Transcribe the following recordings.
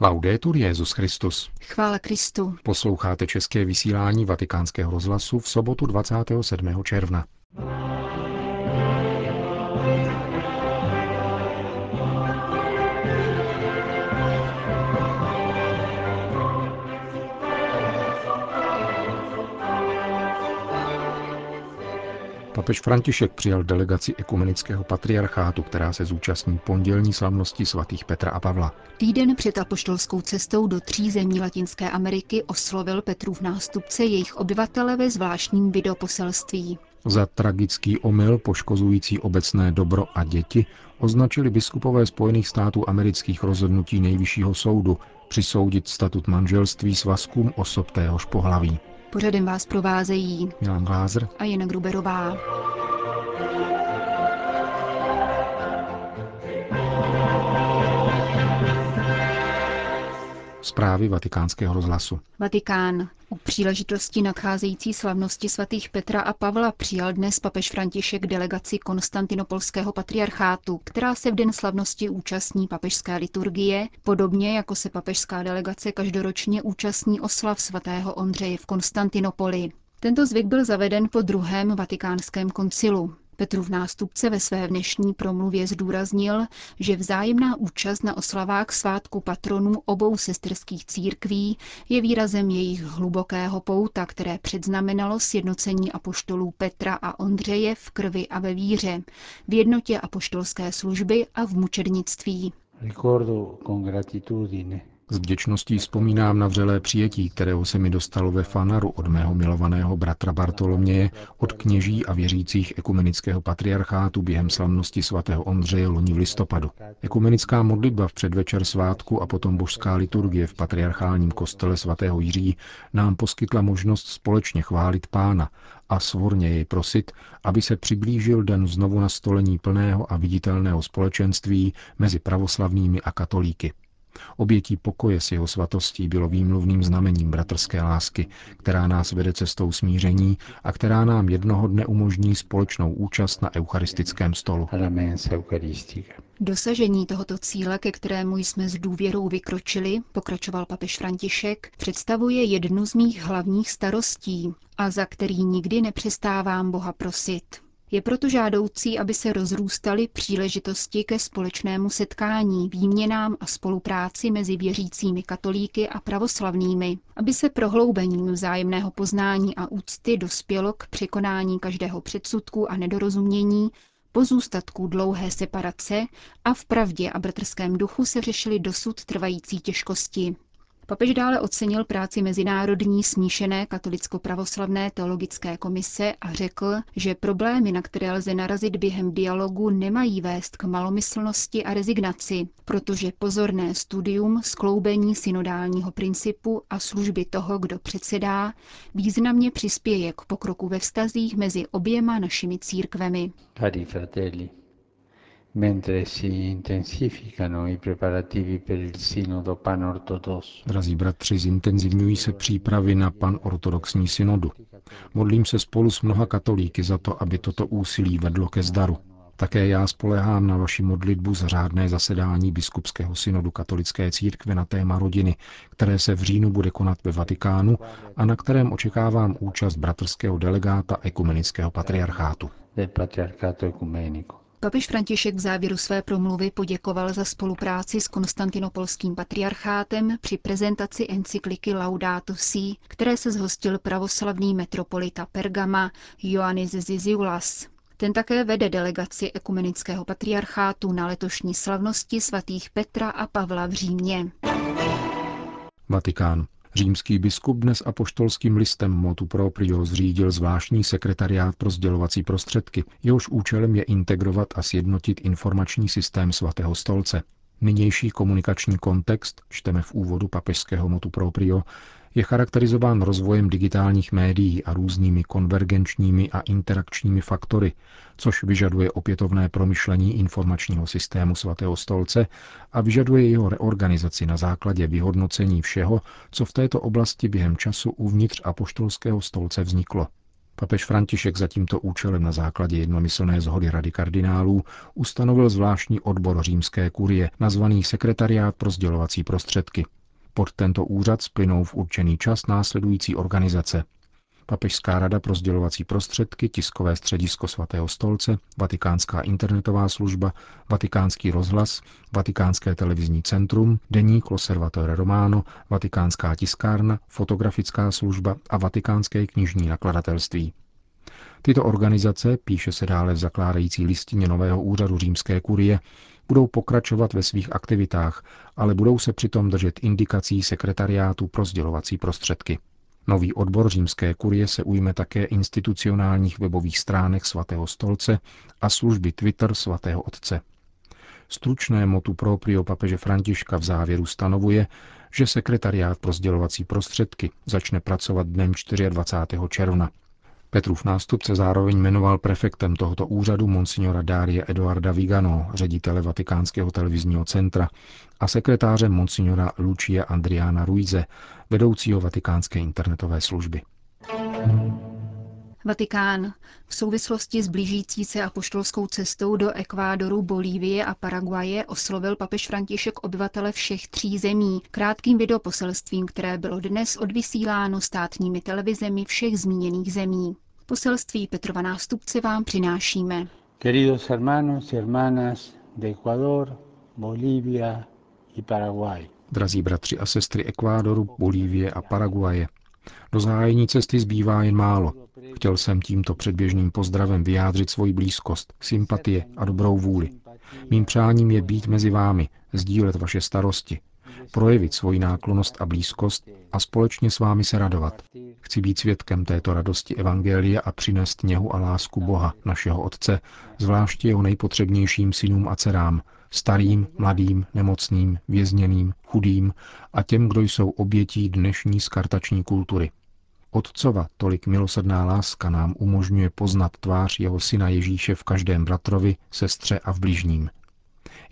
Laudetur Jezus Christus. Chvála Kristu. Posloucháte české vysílání Vatikánského rozhlasu v sobotu 27. června. Papež František přijal delegaci ekumenického patriarchátu, která se zúčastní pondělní slavnosti svatých Petra a Pavla. Týden před apoštolskou cestou do tří zemí Latinské Ameriky oslovil Petrův nástupce jejich obyvatele ve zvláštním videoposelství. Za tragický omyl poškozující obecné dobro a děti označili biskupové Spojených států amerických rozhodnutí nejvyššího soudu přisoudit statut manželství svazkům osob téhož pohlaví. Pořadem vás provázejí Milan Glázer a Jana Gruberová. Zprávy vatikánského rozhlasu. Vatikán. Příležitosti nadcházející slavnosti svatých Petra a Pavla přijal dnes papež František delegaci Konstantinopolského patriarchátu, která se v den slavnosti účastní papežské liturgie, podobně jako se papežská delegace každoročně účastní oslav svatého Ondřeje v Konstantinopoli. Tento zvyk byl zaveden po druhém vatikánském koncilu. Petrův nástupce ve své dnešní promluvě zdůraznil, že vzájemná účast na oslavách svátku patronů obou sesterských církví je výrazem jejich hlubokého pouta, které předznamenalo sjednocení apoštolů Petra a Ondřeje v krvi a ve víře, v jednotě apoštolské služby a v mučednictví. Con gratitudine s vděčností vzpomínám na vřelé přijetí, kterého se mi dostalo ve Fanaru od mého milovaného bratra Bartoloměje, od kněží a věřících ekumenického patriarchátu během slavnosti svatého Ondřeje loni v listopadu. Ekumenická modlitba v předvečer svátku a potom božská liturgie v patriarchálním kostele svatého Jiří nám poskytla možnost společně chválit pána a svorně jej prosit, aby se přiblížil den znovu nastolení plného a viditelného společenství mezi pravoslavnými a katolíky. Obětí pokoje s jeho svatostí bylo výmluvným znamením bratrské lásky, která nás vede cestou smíření a která nám jednoho dne umožní společnou účast na eucharistickém stolu. Dosažení tohoto cíle, ke kterému jsme s důvěrou vykročili, pokračoval papež František, představuje jednu z mých hlavních starostí a za který nikdy nepřestávám Boha prosit. Je proto žádoucí, aby se rozrůstaly příležitosti ke společnému setkání, výměnám a spolupráci mezi věřícími katolíky a pravoslavnými, aby se prohloubením vzájemného poznání a úcty dospělo k překonání každého předsudku a nedorozumění, pozůstatků dlouhé separace a v pravdě a bratrském duchu se řešily dosud trvající těžkosti. Papež dále ocenil práci Mezinárodní smíšené katolicko-pravoslavné teologické komise a řekl, že problémy, na které lze narazit během dialogu, nemají vést k malomyslnosti a rezignaci, protože pozorné studium, skloubení synodálního principu a služby toho, kdo předsedá, významně přispěje k pokroku ve vztazích mezi oběma našimi církvemi. Cari fratelli, mentre si intensificano i preparativi per il sinodo panortodosso. Drazí bratři, zintenzivňují se přípravy na panortodoxní synodu. Modlím se spolu s mnoha katolíky za to, aby toto úsilí vedlo ke zdaru. Také já spolehám na vaši modlitbu za řádné zasedání biskupského synodu katolické církve na téma rodiny, které se v říjnu bude konat ve Vatikánu a na kterém očekávám účast bratrského delegáta ekumenického patriarchátu. Papež František v závěru své promluvy poděkoval za spolupráci s konstantinopolským patriarchátem při prezentaci encykliky Laudato Si, které se zhostil pravoslavný metropolita Pergama Ioannis Ziziulas. Ten také vede delegaci ekumenického patriarchátu na letošní slavnosti svatých Petra a Pavla v Římě. Vatikán. Římský biskup dnes apoštolským listem motu proprio zřídil zvláštní sekretariát pro sdělovací prostředky. Jehož účelem je integrovat a sjednotit informační systém svatého stolce. Nynější komunikační kontext, čteme v úvodu papežského motu proprio, je charakterizován rozvojem digitálních médií a různými konvergenčními a interakčními faktory, což vyžaduje opětovné promyšlení informačního systému svatého stolce a vyžaduje jeho reorganizaci na základě vyhodnocení všeho, co v této oblasti během času uvnitř apoštolského stolce vzniklo. Papež František za tímto účelem na základě jednomyslné zhody Rady kardinálů ustanovil zvláštní odbor římské kurie, nazvaný Sekretariát pro sdělovací prostředky. Pod tento úřad splynou v určený čas následující organizace Papežská rada pro sdělovací prostředky, tiskové středisko svatého stolce, Vatikánská internetová služba, Vatikánský rozhlas, Vatikánské televizní centrum, deník Loservatore Romano, Vatikánská tiskárna, fotografická služba a Vatikánské knižní nakladatelství. Tyto organizace, píše se dále v zakládající listině nového úřadu římské kurie, budou pokračovat ve svých aktivitách, ale budou se přitom držet indikací sekretariátu pro sdělovací prostředky. Nový odbor římské kurie se ujme také institucionálních webových stránek svatého stolce a služby Twitter svatého otce. Stručné motu proprio papeže Františka v závěru stanovuje, že sekretariát pro sdělovací prostředky začne pracovat dnem 24. června. Petrův nástupce zároveň jmenoval prefektem tohoto úřadu monsignora Dárie Eduarda Vigano, ředitele Vatikánského televizního centra, a sekretářem monsignora Lucia Andriana Ruize, vedoucího Vatikánské internetové služby. Vatikán. V souvislosti s blížící se apoštolskou cestou do Ekvádoru, Bolívie a Paraguaje oslovil papež František obyvatele všech tří zemí krátkým videoposelstvím, které bylo dnes odvysíláno státními televizemi všech zmíněných zemí. Poselství Petrova nástupce vám přinášíme. Queridos hermanos y hermanas de Ecuador, Bolivia y Paraguay. Drazí bratři a sestry Ekvádoru, Bolívie a Paraguaje, do zahájení cesty zbývá jen málo. Chtěl jsem tímto předběžným pozdravem vyjádřit svoji blízkost, sympatie a dobrou vůli. Mým přáním je být mezi vámi, sdílet vaše starosti, projevit svoji náklonost a blízkost a společně s vámi se radovat. Chci být svědkem této radosti Evangelia a přinést něhu a lásku Boha, našeho Otce, zvláště jeho nejpotřebnějším synům a dcerám, starým, mladým, nemocným, vězněným, chudým a těm, kdo jsou obětí dnešní skartační kultury. Otcova tolik milosrdná láska nám umožňuje poznat tvář jeho syna Ježíše v každém bratrovi, sestře a v bližním.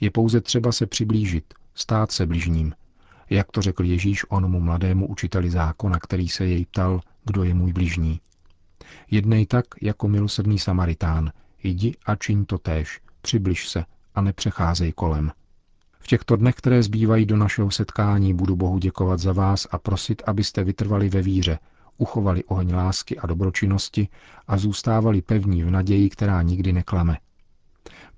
Je pouze třeba se přiblížit, stát se bližním. Jak to řekl Ježíš onomu mladému učiteli zákona, který se jej ptal, kdo je můj bližní. Jednej tak jako milosrdný Samaritán, jdi a čiň to též, přibliž se a nepřecházej kolem. V těchto dnech, které zbývají do našeho setkání, budu Bohu děkovat za vás a prosit, abyste vytrvali ve víře, uchovali oheň lásky a dobročinnosti a zůstávali pevní v naději, která nikdy neklame.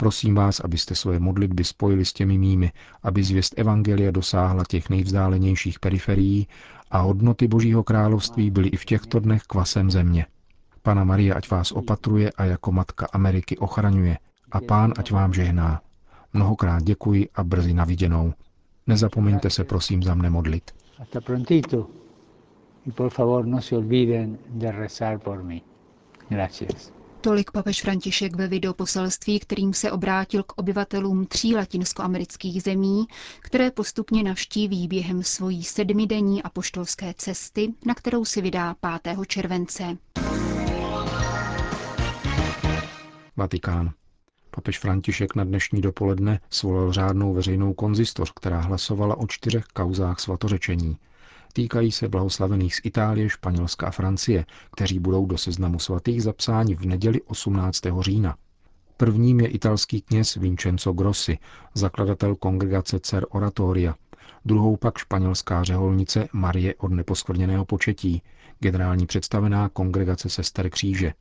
Prosím vás, abyste svoje modlitby spojili s těmi mými, aby zvěst Evangelia dosáhla těch nejvzdálenějších periferií a hodnoty Božího království byly i v těchto dnech kvasem země. Pana Maria ať vás opatruje a jako Matka Ameriky ochraňuje a Pán ať vám žehná. Mnohokrát děkuji a brzy naviděnou. Nezapomeňte se prosím za mne modlit. Y por favor no se olviden de rezar por mí. Gracias. Tolik papež František ve videoposelství, kterým se obrátil k obyvatelům tří latinskoamerických zemí, které postupně navštíví během svojí sedmidenní apoštolské cesty, na kterou si vydá 5. července. Vatikán. Papež František na dnešní dopoledne svolal řádnou veřejnou konzistoř, která hlasovala o čtyřech kauzách svatořečení. Týkají se blahoslavených z Itálie, Španělska a Francie, kteří budou do seznamu svatých zapsáni v neděli 18. října. Prvním je italský kněz Vincenzo Grossi, zakladatel kongregace Cer Oratoria, druhou pak španělská řeholnice Marie od neposkvrněného početí, generální představená kongregace sester kříže.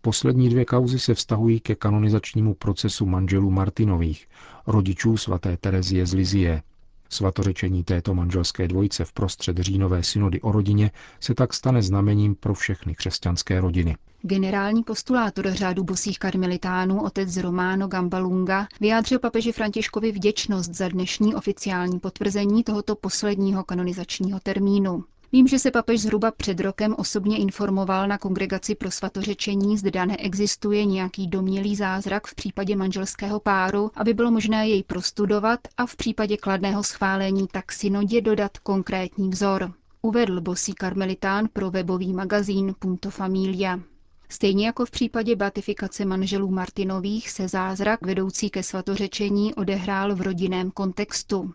Poslední dvě kauzy se vztahují ke kanonizačnímu procesu manželů Martinových, rodičů svaté Terezie z Lizie. Svatořečení této manželské dvojice v prostřed říjnové synody o rodině se tak stane znamením pro všechny křesťanské rodiny. Generální postulátor řádu bosých karmelitánů otec Romano Gambalunga vyjádřil papeži Františkovi vděčnost za dnešní oficiální potvrzení tohoto posledního kanonizačního termínu. Vím, že se papež zhruba před rokem osobně informoval na kongregaci pro svatořečení, zda neexistuje nějaký domělý zázrak v případě manželského páru, aby bylo možné jej prostudovat a v případě kladného schválení tak synodě dodat konkrétní vzor. Uvedl bosý karmelitán pro webový magazín Punto Familia. Stejně jako v případě beatifikace manželů Martinových se zázrak vedoucí ke svatořečení odehrál v rodinném kontextu.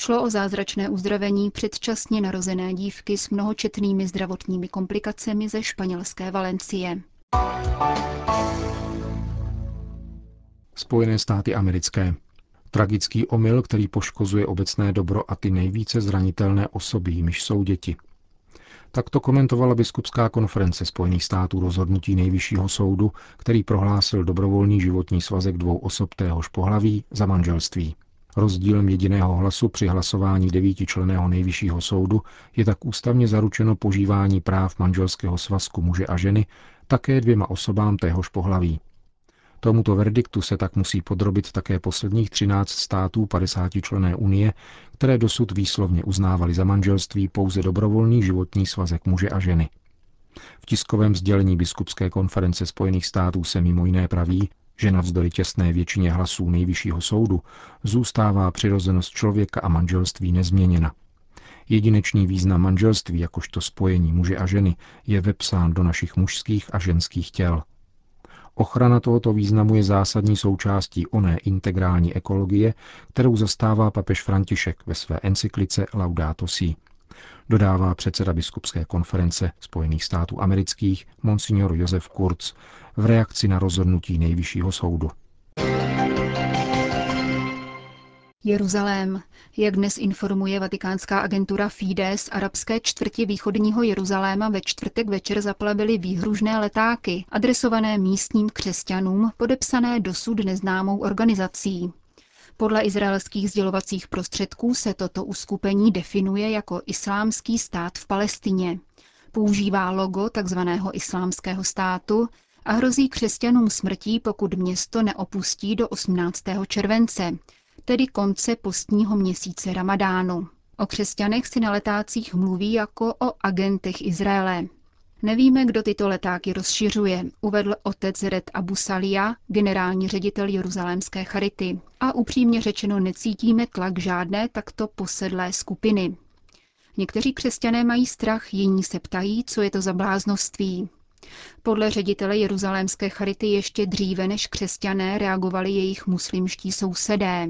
Šlo o zázračné uzdravení předčasně narozené dívky s mnohočetnými zdravotními komplikacemi ze španělské Valencie. Spojené státy americké. Tragický omyl, který poškozuje obecné dobro a ty nejvíce zranitelné osoby, jimiž jsou děti. Tak to komentovala biskupská konference Spojených států rozhodnutí nejvyššího soudu, který prohlásil dobrovolný životní svazek dvou osob téhož pohlaví za manželství. Rozdílem jediného hlasu při hlasování devítičleného nejvyššího soudu je tak ústavně zaručeno požívání práv manželského svazku muže a ženy také dvěma osobám téhož pohlaví. Tomuto verdiktu se tak musí podrobit také posledních 13 států 50 člené Unie, které dosud výslovně uznávali za manželství pouze dobrovolný životní svazek muže a ženy. V tiskovém sdělení biskupské konference Spojených států se mimo jiné praví, že navzdory těsné většině hlasů nejvyššího soudu zůstává přirozenost člověka a manželství nezměněna. Jedinečný význam manželství jakožto spojení muže a ženy je vepsán do našich mužských a ženských těl. Ochrana tohoto významu je zásadní součástí oné integrální ekologie, kterou zastává papež František ve své encyklice Laudato Si. Dodává předseda biskupské konference Spojených států amerických Monsignor Josef Kurz v reakci na rozhodnutí nejvyššího soudu. Jeruzalém. Jak dnes informuje vatikánská agentura Fides, arabské čtvrti východního Jeruzaléma ve čtvrtek večer zaplavily výhružné letáky, adresované místním křesťanům, podepsané dosud neznámou organizací. Podle izraelských sdělovacích prostředků se toto uskupení definuje jako islámský stát v Palestině. Používá logo tzv. islámského státu a hrozí křesťanům smrtí, pokud město neopustí do 18. července, tedy konce postního měsíce Ramadánu. O křesťanech si na letácích mluví jako o agentech Izraele. Nevíme, kdo tyto letáky rozšiřuje, uvedl otec Red Abu Salia, generální ředitel Jeruzalémské charity. A upřímně řečeno necítíme tlak žádné takto posedlé skupiny. Někteří křesťané mají strach, jiní se ptají, co je to za bláznoství. Podle ředitele Jeruzalémské charity ještě dříve než křesťané reagovali jejich muslimští sousedé.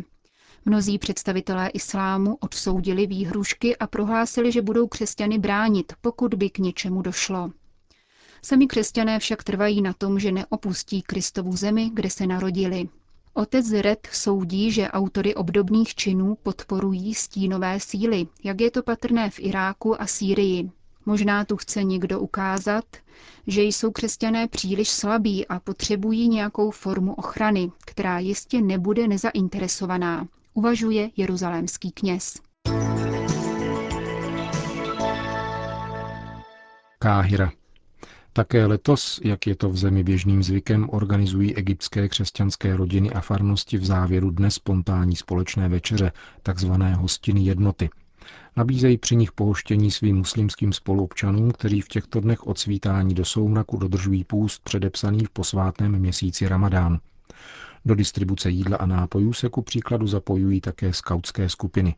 Mnozí představitelé islámu odsoudili výhrušky a prohlásili, že budou křesťany bránit, pokud by k něčemu došlo. Sami křesťané však trvají na tom, že neopustí Kristovu zemi, kde se narodili. Otec Red soudí, že autory obdobných činů podporují stínové síly, jak je to patrné v Iráku a Sýrii. Možná tu chce někdo ukázat, že jsou křesťané příliš slabí a potřebují nějakou formu ochrany, která jistě nebude nezainteresovaná, uvažuje jeruzalémský kněz. Káhira. Také letos, jak je to v zemi běžným zvykem, organizují egyptské křesťanské rodiny a farnosti v závěru dne spontánní společné večeře, takzvané hostiny jednoty. Nabízejí při nich pohoštění svým muslimským spoluobčanům, kteří v těchto dnech od svítání do soumraku dodržují půst předepsaný v posvátném měsíci Ramadán. Do distribuce jídla a nápojů se ku příkladu zapojují také skautské skupiny.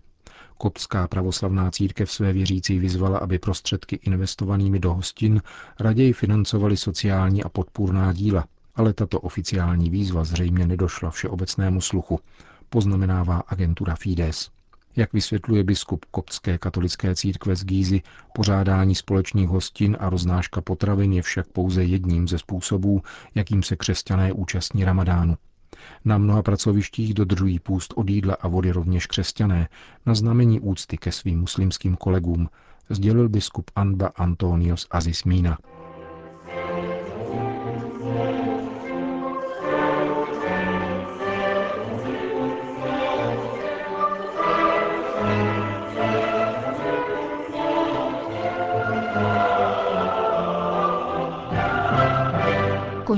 Koptská pravoslavná církev své věřící vyzvala, aby prostředky investovanými do hostin raději financovali sociální a podpůrná díla, ale tato oficiální výzva zřejmě nedošla všeobecnému sluchu, poznamenává agentura Fides. Jak vysvětluje biskup koptské katolické církve z Gízy, pořádání společných hostin a roznáška potravin je však pouze jedním ze způsobů, jakým se křesťané účastní ramadánu. Na mnoha pracovištích dodržují půst od jídla a vody rovněž křesťané na znamení úcty ke svým muslimským kolegům, sdělil biskup Anba Antonios Azismína.